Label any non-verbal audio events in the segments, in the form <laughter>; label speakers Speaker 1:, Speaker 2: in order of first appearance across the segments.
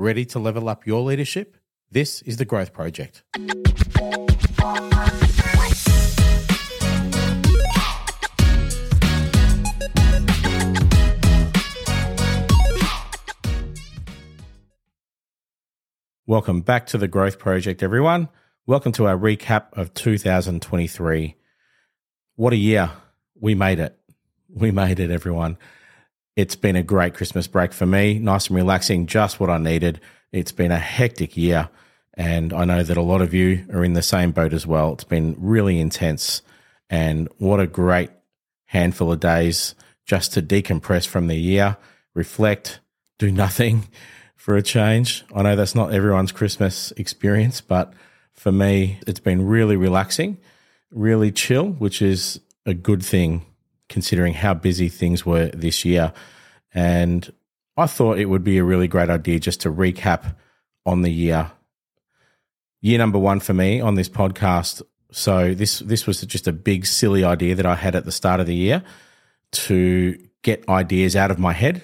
Speaker 1: Ready to level up your leadership? This is the Growth Project. Welcome back to the Growth Project, everyone. Welcome to our recap of 2023. What a year! We made it. We made it, everyone. It's been a great Christmas break for me. Nice and relaxing, just what I needed. It's been a hectic year, and I know that a lot of you are in the same boat as well. It's been really intense, and what a great handful of days just to decompress from the year, reflect, do nothing <laughs> for a change. I know that's not everyone's Christmas experience, but for me, it's been really relaxing, really chill, which is a good thing considering how busy things were this year. And I thought it would be a really great idea just to recap on the year. Year number one for me on this podcast. So this this was just a big silly idea that I had at the start of the year to get ideas out of my head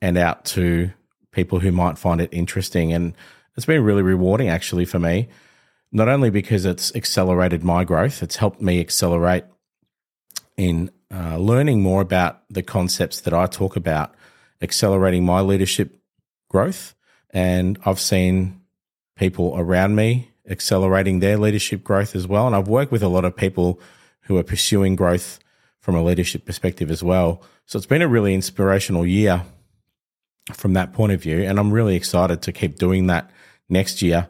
Speaker 1: and out to people who might find it interesting. And it's been really rewarding actually for me, not only because it's accelerated my growth, it's helped me accelerate in uh, learning more about the concepts that I talk about, accelerating my leadership growth. And I've seen people around me accelerating their leadership growth as well. And I've worked with a lot of people who are pursuing growth from a leadership perspective as well. So it's been a really inspirational year from that point of view. And I'm really excited to keep doing that next year.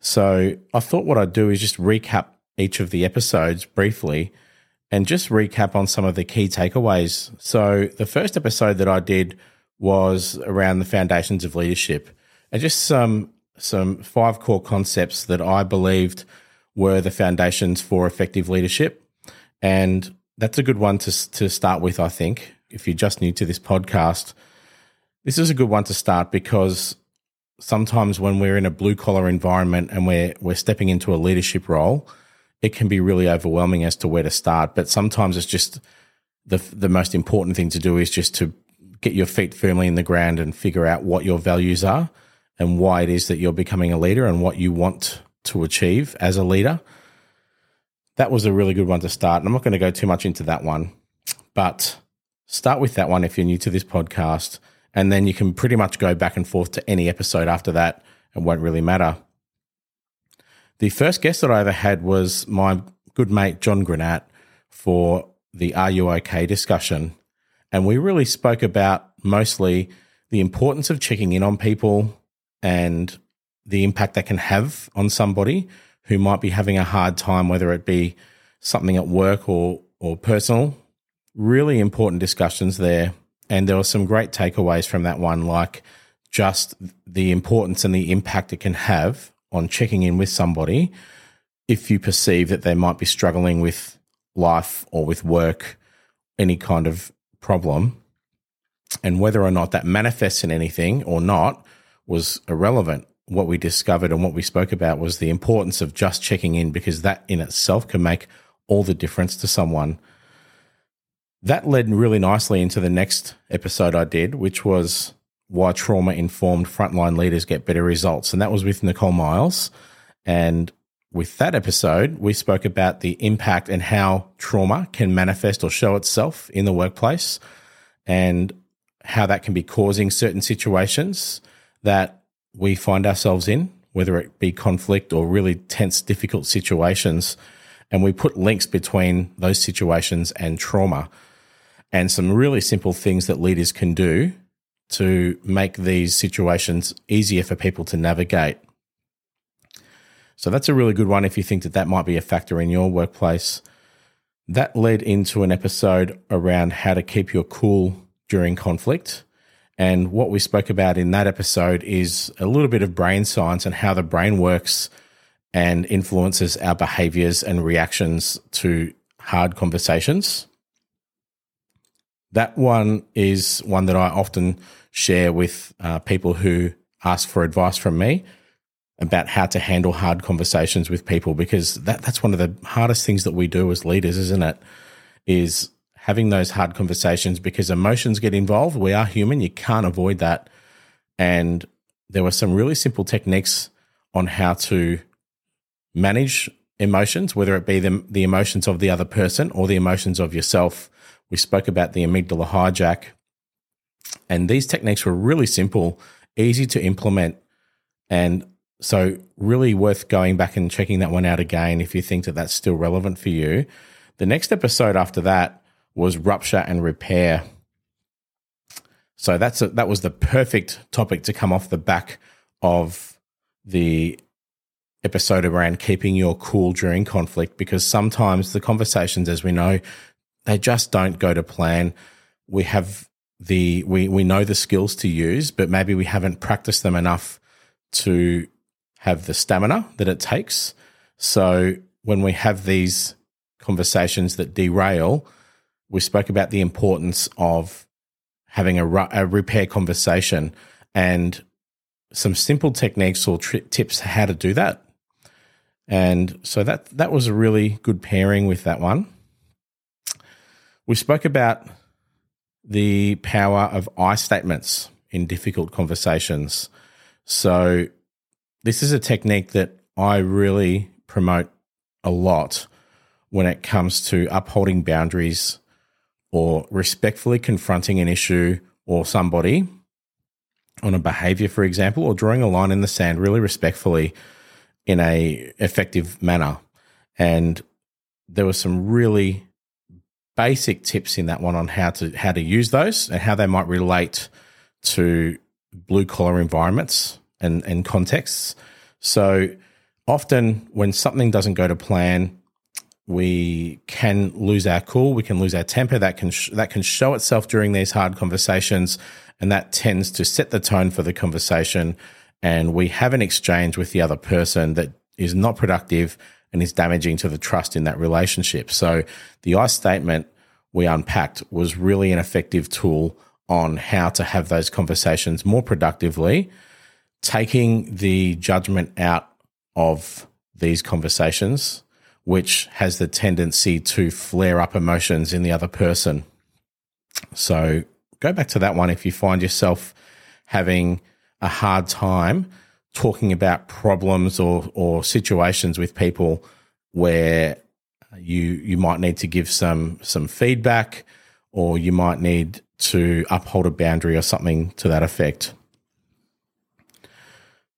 Speaker 1: So I thought what I'd do is just recap each of the episodes briefly and just recap on some of the key takeaways. So, the first episode that I did was around the foundations of leadership and just some some five core concepts that I believed were the foundations for effective leadership. And that's a good one to to start with, I think. If you're just new to this podcast, this is a good one to start because sometimes when we're in a blue collar environment and we're we're stepping into a leadership role, it can be really overwhelming as to where to start. But sometimes it's just the the most important thing to do is just to get your feet firmly in the ground and figure out what your values are and why it is that you're becoming a leader and what you want to achieve as a leader. That was a really good one to start. And I'm not going to go too much into that one, but start with that one if you're new to this podcast. And then you can pretty much go back and forth to any episode after that. It won't really matter. The first guest that I ever had was my good mate, John Granat, for the Are You OK discussion. And we really spoke about mostly the importance of checking in on people and the impact that can have on somebody who might be having a hard time, whether it be something at work or, or personal. Really important discussions there. And there were some great takeaways from that one, like just the importance and the impact it can have on checking in with somebody if you perceive that they might be struggling with life or with work, any kind of problem, and whether or not that manifests in anything or not was irrelevant. What we discovered and what we spoke about was the importance of just checking in because that in itself can make all the difference to someone. That led really nicely into the next episode I did, which was why trauma informed frontline leaders get better results. And that was with Nichole Myles. And with that episode, we spoke about the impact and how trauma can manifest or show itself in the workplace and how that can be causing certain situations that we find ourselves in, whether it be conflict or really tense, difficult situations. And we put links between those situations and trauma and some really simple things that leaders can do to make these situations easier for people to navigate. So that's a really good one if you think that that might be a factor in your workplace. That led into an episode around how to keep your cool during conflict. And what we spoke about in that episode is a little bit of brain science and how the brain works and influences our behaviors and reactions to hard conversations. That one is one that I often share with uh, people who ask for advice from me about how to handle hard conversations with people because that, that's one of the hardest things that we do as leaders, isn't it? Is having those hard conversations because emotions get involved. We are human, you can't avoid that. And there were some really simple techniques on how to manage emotions, whether it be the, the emotions of the other person or the emotions of yourself. We spoke about the amygdala hijack. And these techniques were really simple, easy to implement. And so, really worth going back and checking that one out again if you think that that's still relevant for you. The next episode after that was rupture and repair. So that's a, that was the perfect topic to come off the back of the episode around keeping your cool during conflict because sometimes the conversations as we know they just don't go to plan. We have the we we know the skills to use but maybe we haven't practiced them enough to have the stamina that it takes. So when we have these conversations that derail, we spoke about the importance of having a, a repair conversation and some simple techniques or tri- tips how to do that. And so that that was a really good pairing with that one. We spoke about the power of I statements in difficult conversations. So this is a technique that I really promote a lot when it comes to upholding boundaries or respectfully confronting an issue or somebody on a behavior, for example, or drawing a line in the sand really respectfully in a effective manner. And there were some really basic tips in that one on how to how to use those and how they might relate to blue collar environments and, and contexts. So often when something doesn't go to plan, we can lose our cool, we can lose our temper. That can sh- that can show itself during these hard conversations, and that tends to set the tone for the conversation. And we have an exchange with the other person that is not productive and is damaging to the trust in that relationship. So the I statement we unpacked was really an effective tool on how to have those conversations more productively taking the judgment out of these conversations, which has the tendency to flare up emotions in the other person. So go back to that one if you find yourself having a hard time talking about problems or, or situations with people where you you might need to give some some feedback or you might need to uphold a boundary or something to that effect.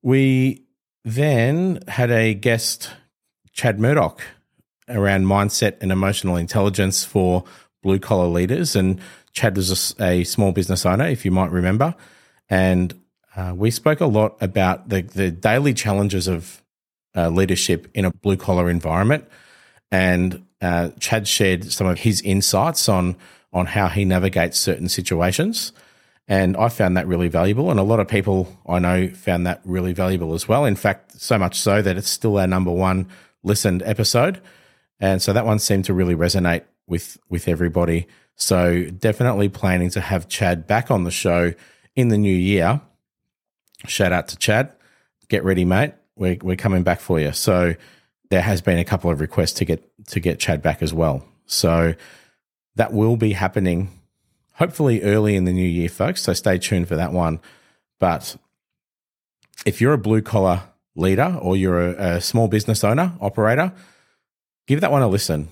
Speaker 1: We then had a guest, Chad Murdoch, around mindset and emotional intelligence for blue collar leaders. And Chad was a, a, small business owner, if you might remember. And uh, we spoke a lot about the, the daily challenges of uh, leadership in a blue collar environment. And uh, Chad shared some of his insights on, on how he navigates certain situations. And I found that really valuable. And a lot of people I know found that really valuable as well. In fact, so much so that it's still our number one listened episode. And so that one seemed to really resonate with, with everybody. So definitely planning to have Chad back on the show in the new year. Shout out to Chad. Get ready, mate. We're, we're coming back for you. So there has been a couple of requests to get, to get Chad back as well. So that will be happening hopefully early in the new year, folks. So stay tuned for that one. But if you're a blue collar leader or you're a, a, small business owner, operator, give that one a listen.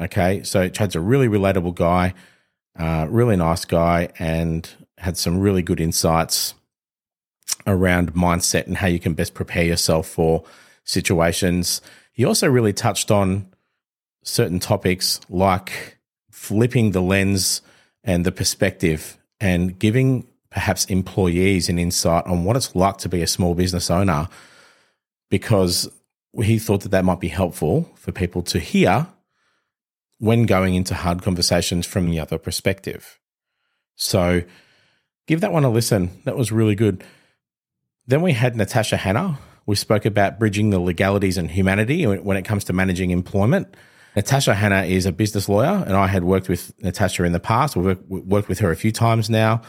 Speaker 1: Okay. So Chad's a really relatable guy, uh, really nice guy, and had some really good insights around mindset and how you can best prepare yourself for situations. He also really touched on certain topics like flipping the lens and the perspective and giving perhaps employees an insight on what it's like to be a small business owner because he thought that that might be helpful for people to hear when going into hard conversations from the other perspective. So give that one a listen. That was really good. Then we had Natasha Hannah. We spoke about bridging the legalities and humanity when it comes to managing employment. Natasha Hannah is a business lawyer, and I had worked with Natasha in the past. We've worked with her a few times now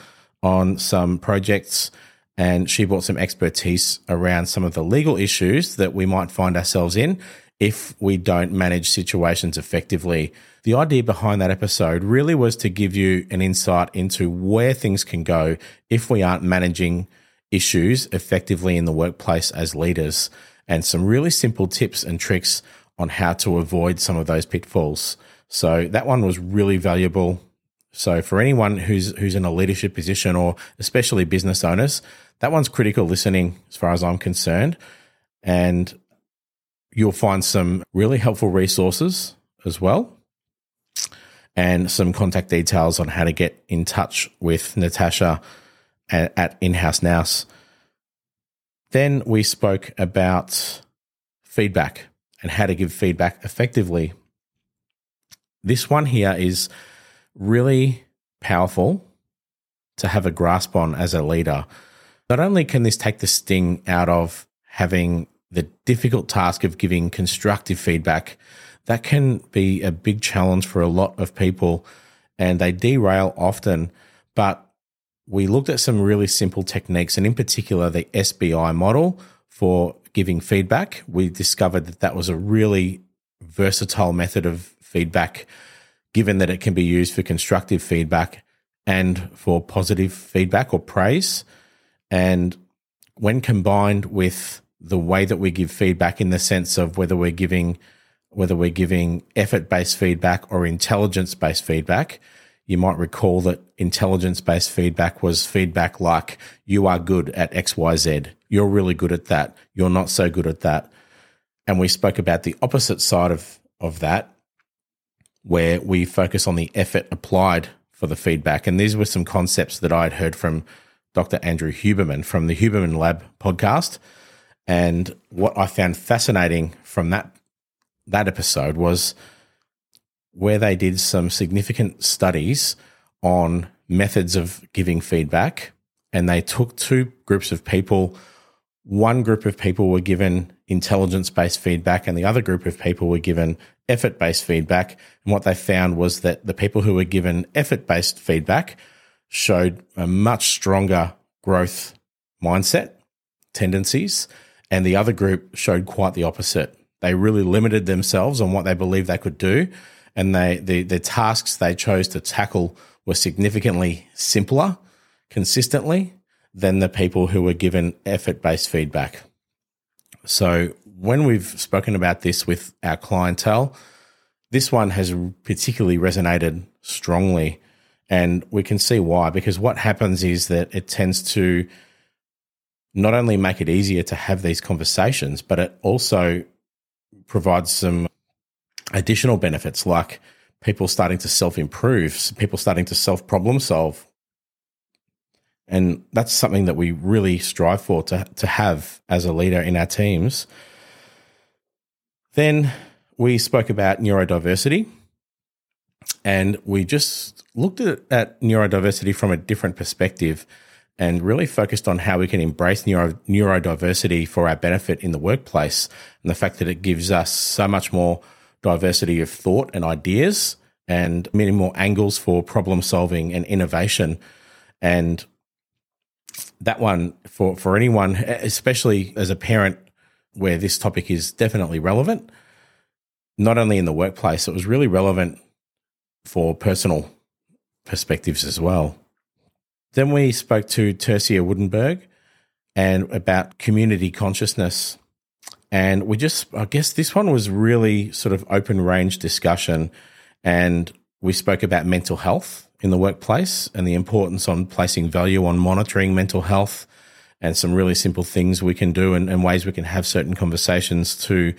Speaker 1: on some projects, and she brought some expertise around some of the legal issues that we might find ourselves in if we don't manage situations effectively. The idea behind that episode really was to give you an insight into where things can go if we aren't managing issues effectively in the workplace as leaders and some really simple tips and tricks on how to avoid some of those pitfalls. So that one was really valuable. So for anyone who's who's in a leadership position or especially business owners, that one's critical listening as far as I'm concerned. And you'll find some really helpful resources as well and some contact details on how to get in touch with Natasha at, at In-House Nous. Then we spoke about feedback and how to give feedback effectively. This one here is really powerful to have a grasp on as a leader. Not only can this take the sting out of having the difficult task of giving constructive feedback, that can be a big challenge for a lot of people and they derail often. But we looked at some really simple techniques and, in particular, the SBI model for giving feedback. We discovered that that was a really versatile method of feedback given that it can be used for constructive feedback and for positive feedback or praise. And when combined with the way that we give feedback in the sense of whether we're giving whether we're giving effort based feedback or intelligence based feedback, you might recall that intelligence based feedback was feedback like you are good at XYZ. You're really good at that. You're not so good at that. And we spoke about the opposite side of, of that, where we focus on the effort applied for the feedback. And these were some concepts that I had heard from Dr. Andrew Huberman from the Huberman Lab podcast. And what I found fascinating from that that episode was where they did some significant studies on methods of giving feedback. And they took two groups of people. One group of people were given intelligence based feedback, and the other group of people were given effort based feedback. And what they found was that the people who were given effort based feedback showed a much stronger growth mindset tendencies, and the other group showed quite the opposite. They really limited themselves on what they believed they could do, and they the the tasks they chose to tackle were significantly simpler, consistently than the people who were given effort based feedback. So when we've spoken about this with our clientele, this one has particularly resonated strongly. And we can see why, because what happens is that it tends to not only make it easier to have these conversations, but it also provides some additional benefits like people starting to self improve, people starting to self problem solve. And that's something that we really strive for to, to have as a leader in our teams. Then we spoke about neurodiversity and we just looked at, at neurodiversity from a different perspective and really focused on how we can embrace neuro, neurodiversity for our benefit in the workplace and the fact that it gives us so much more diversity of thought and ideas and many more angles for problem solving and innovation. And that one for, for anyone, especially as a parent where this topic is definitely relevant, not only in the workplace, it was really relevant for personal perspectives as well. Then we spoke to Tersia Woodenberg and about community consciousness. And we just, I guess this one was really sort of open range discussion. And we spoke about mental health in the workplace and the importance on placing value on monitoring mental health and some really simple things we can do and, and ways we can have certain conversations to,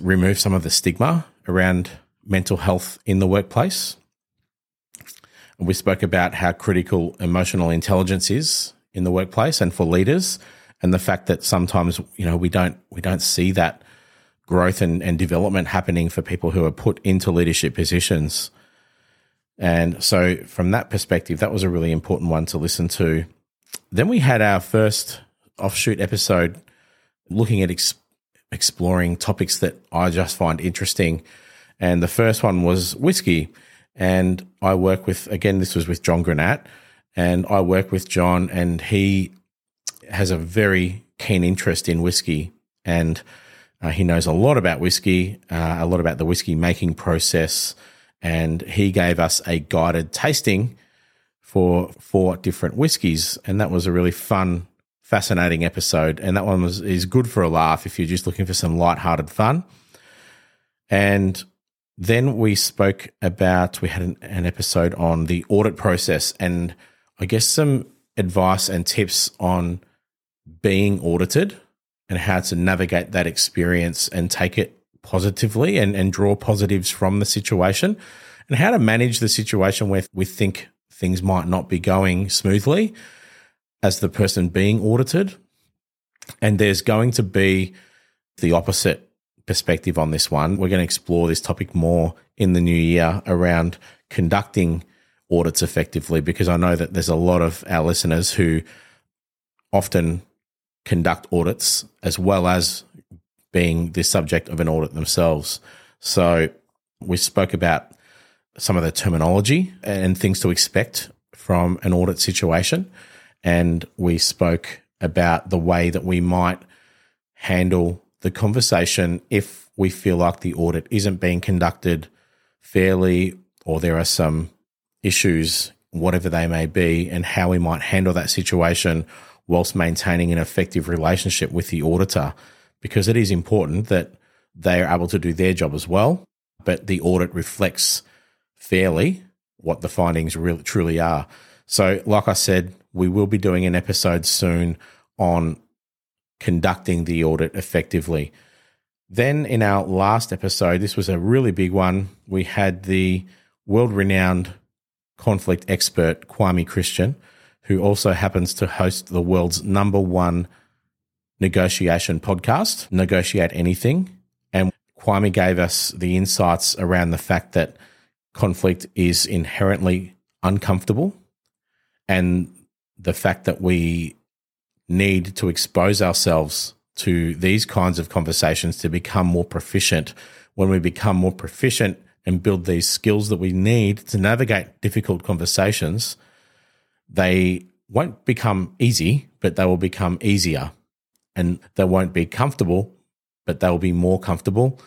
Speaker 1: remove some of the stigma around mental health in the workplace. And we spoke about how critical emotional intelligence is in the workplace and for leaders, and the fact that sometimes you know we don't we don't see that growth and, and development happening for people who are put into leadership positions. And so, from that perspective, that was a really important one to listen to. Then we had our first offshoot episode looking at ex- exploring topics that I just find interesting. And the first one was whiskey. And I work with, again, this was with John Granat, and I work with John, and he has a very keen interest in whiskey. And uh, he knows a lot about whiskey, uh, a lot about the whiskey making process. And he gave us a guided tasting for four different whiskies. And that was a really fun fascinating episode, and that one was is good for a laugh if you're just looking for some light-hearted fun. And then we spoke about we had an, an episode on the audit process, and I guess some advice and tips on being audited and how to navigate that experience and take it positively and, and draw positives from the situation and how to manage the situation where we think things might not be going smoothly as the person being audited. And there's going to be the opposite perspective on this one. We're going to explore this topic more in the new year around conducting audits effectively because I know that there's a lot of our listeners who often conduct audits as well as being the subject of an audit themselves. So we spoke about some of the terminology and things to expect from an audit situation and we spoke about the way that we might handle the conversation if we feel like the audit isn't being conducted fairly or there are some issues, whatever they may be, and how we might handle that situation whilst maintaining an effective relationship with the auditor. Because it is important that they are able to do their job as well, but the audit reflects fairly what the findings really truly are. So, like I said, we will be doing an episode soon on conducting the audit effectively. Then, in our last episode, this was a really big one. We had the world renowned conflict expert, Kwame Christian, who also happens to host the world's number one negotiation podcast, Negotiate Anything. And Kwame gave us the insights around the fact that conflict is inherently uncomfortable and the fact that we need to expose ourselves to these kinds of conversations to become more proficient. When we become more proficient and build these skills that we need to navigate difficult conversations, they won't become easy, but they will become easier. And they won't be comfortable, but they will be more comfortable.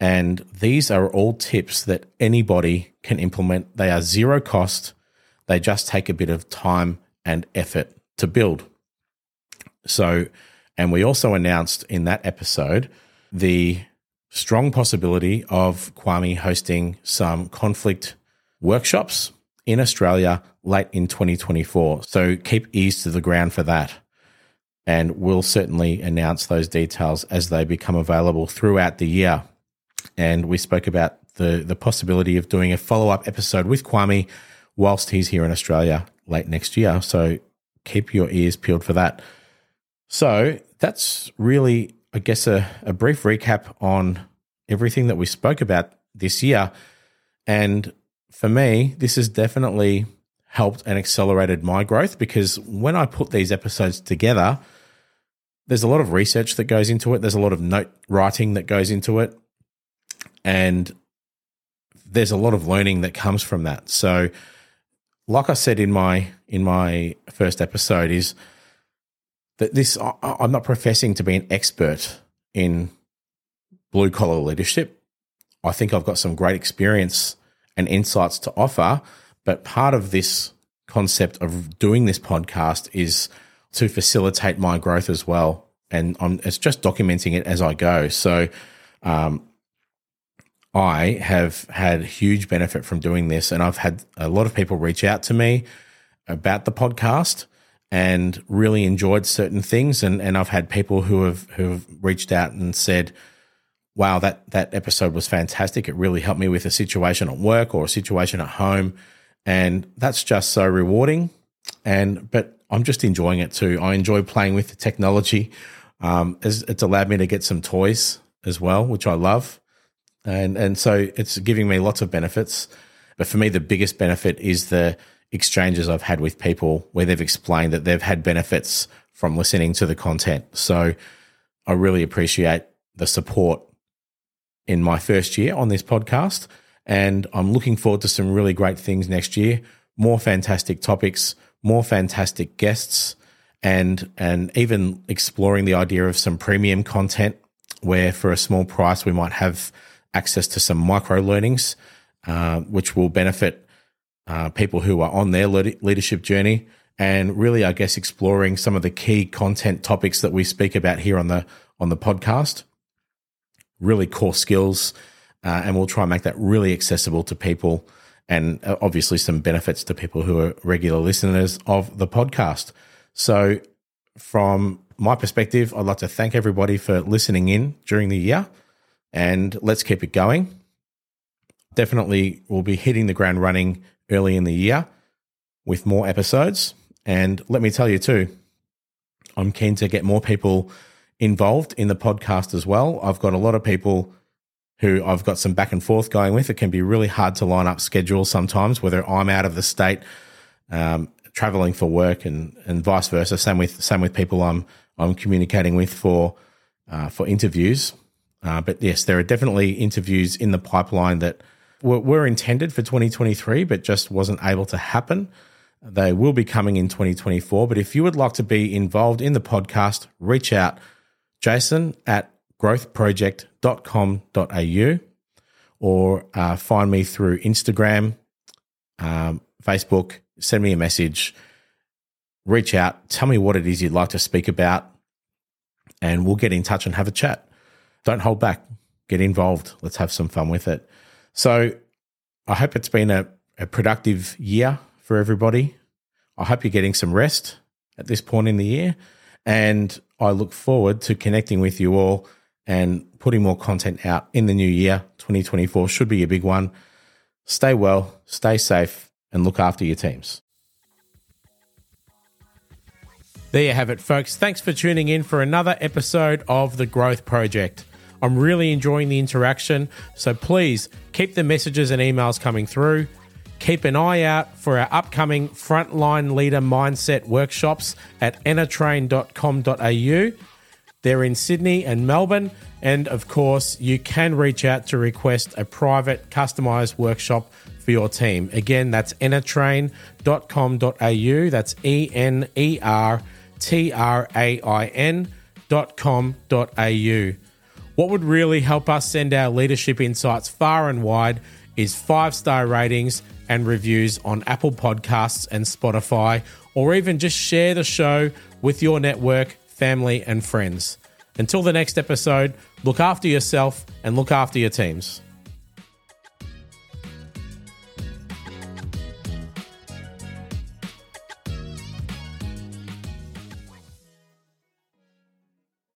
Speaker 1: And these are all tips that anybody can implement. They are zero cost. They just take a bit of time and effort to build. So, and we also announced in that episode the strong possibility of Kwame hosting some conflict workshops in Australia late in 2024. So keep ears to the ground for that. And we'll certainly announce those details as they become available throughout the year. And we spoke about the, the possibility of doing a follow up episode with Kwame whilst he's here in Australia late next year. So keep your ears peeled for that. So that's really, I guess, a, a brief recap on everything that we spoke about this year. And for me, this is definitely helped and accelerated my growth because when I put these episodes together, there's a lot of research that goes into it. There's a lot of note writing that goes into it. And there's a lot of learning that comes from that. So like I said in my in my first episode, is that this I, I'm not professing to be an expert in blue collar leadership. I think I've got some great experience and insights to offer, but part of this concept of doing this podcast is to facilitate my growth as well. And I'm, it's just documenting it as I go. So, um, I have had huge benefit from doing this, and I've had a lot of people reach out to me about the podcast and really enjoyed certain things. And, and I've had people who have who have reached out and said, "Wow, that that episode was fantastic. It really helped me with a situation at work or a situation at home." And that's just so rewarding. And but I'm just enjoying it too. I enjoy playing with the technology. Um, it's allowed me to get some toys as well, which I love and and so it's giving me lots of benefits. But for me, the biggest benefit is the exchanges I've had with people where they've explained that they've had benefits from listening to the content. So I really appreciate the support in my first year on this podcast. And I'm looking forward to some really great things next year. More fantastic topics, more fantastic guests, and and even exploring the idea of some premium content where for a small price we might have access to some micro learnings, uh, which will benefit uh, people who are on their leadership journey and really, I guess, exploring some of the key content topics that we speak about here on the on the podcast. Really core skills, uh, and we'll try and make that really accessible to people, and uh, obviously some benefits to people who are regular listeners of the podcast. So, from my perspective, I'd like to thank everybody for listening in during the year, and let's keep it going. Definitely, we'll be hitting the ground running early in the year with more episodes. And let me tell you too, I'm keen to get more people involved in the podcast as well. I've got a lot of people who I've got some back and forth going with. It can be really hard to line up schedules sometimes, whether I'm out of the state, um, traveling for work, and and vice versa. Same with same with people I'm I'm communicating with for uh, for interviews. Uh, but yes, there are definitely interviews in the pipeline that were, were intended for 2023, but just wasn't able to happen. They will be coming in 2024. But if you would like to be involved in the podcast, reach out, jason at growthproject.com.au or uh, find me through Instagram, um, Facebook, send me a message, reach out, tell me what it is you'd like to speak about, and we'll get in touch and have a chat. Don't hold back, get involved. Let's have some fun with it. So I hope it's been a, a productive year for everybody. I hope you're getting some rest at this point in the year. And I look forward to connecting with you all and putting more content out in the new year. 2024 should be a big one. Stay well, stay safe, and look after your teams. There you have it, folks. Thanks for tuning in for another episode of The Growth Project. I'm really enjoying the interaction, so please keep the messages and emails coming through. Keep an eye out for our upcoming Frontline Leader Mindset workshops at enertrain.com.au. They're in Sydney and Melbourne. And of course, you can reach out to request a private customized workshop for your team. Again, that's enertrain.com.au. That's E N E R T R A I N.com.au. What would really help us send our leadership insights far and wide is five star ratings and reviews on Apple Podcasts and Spotify, or even just share the show with your network, family, and friends. Until the next episode, look after yourself and look after your teams.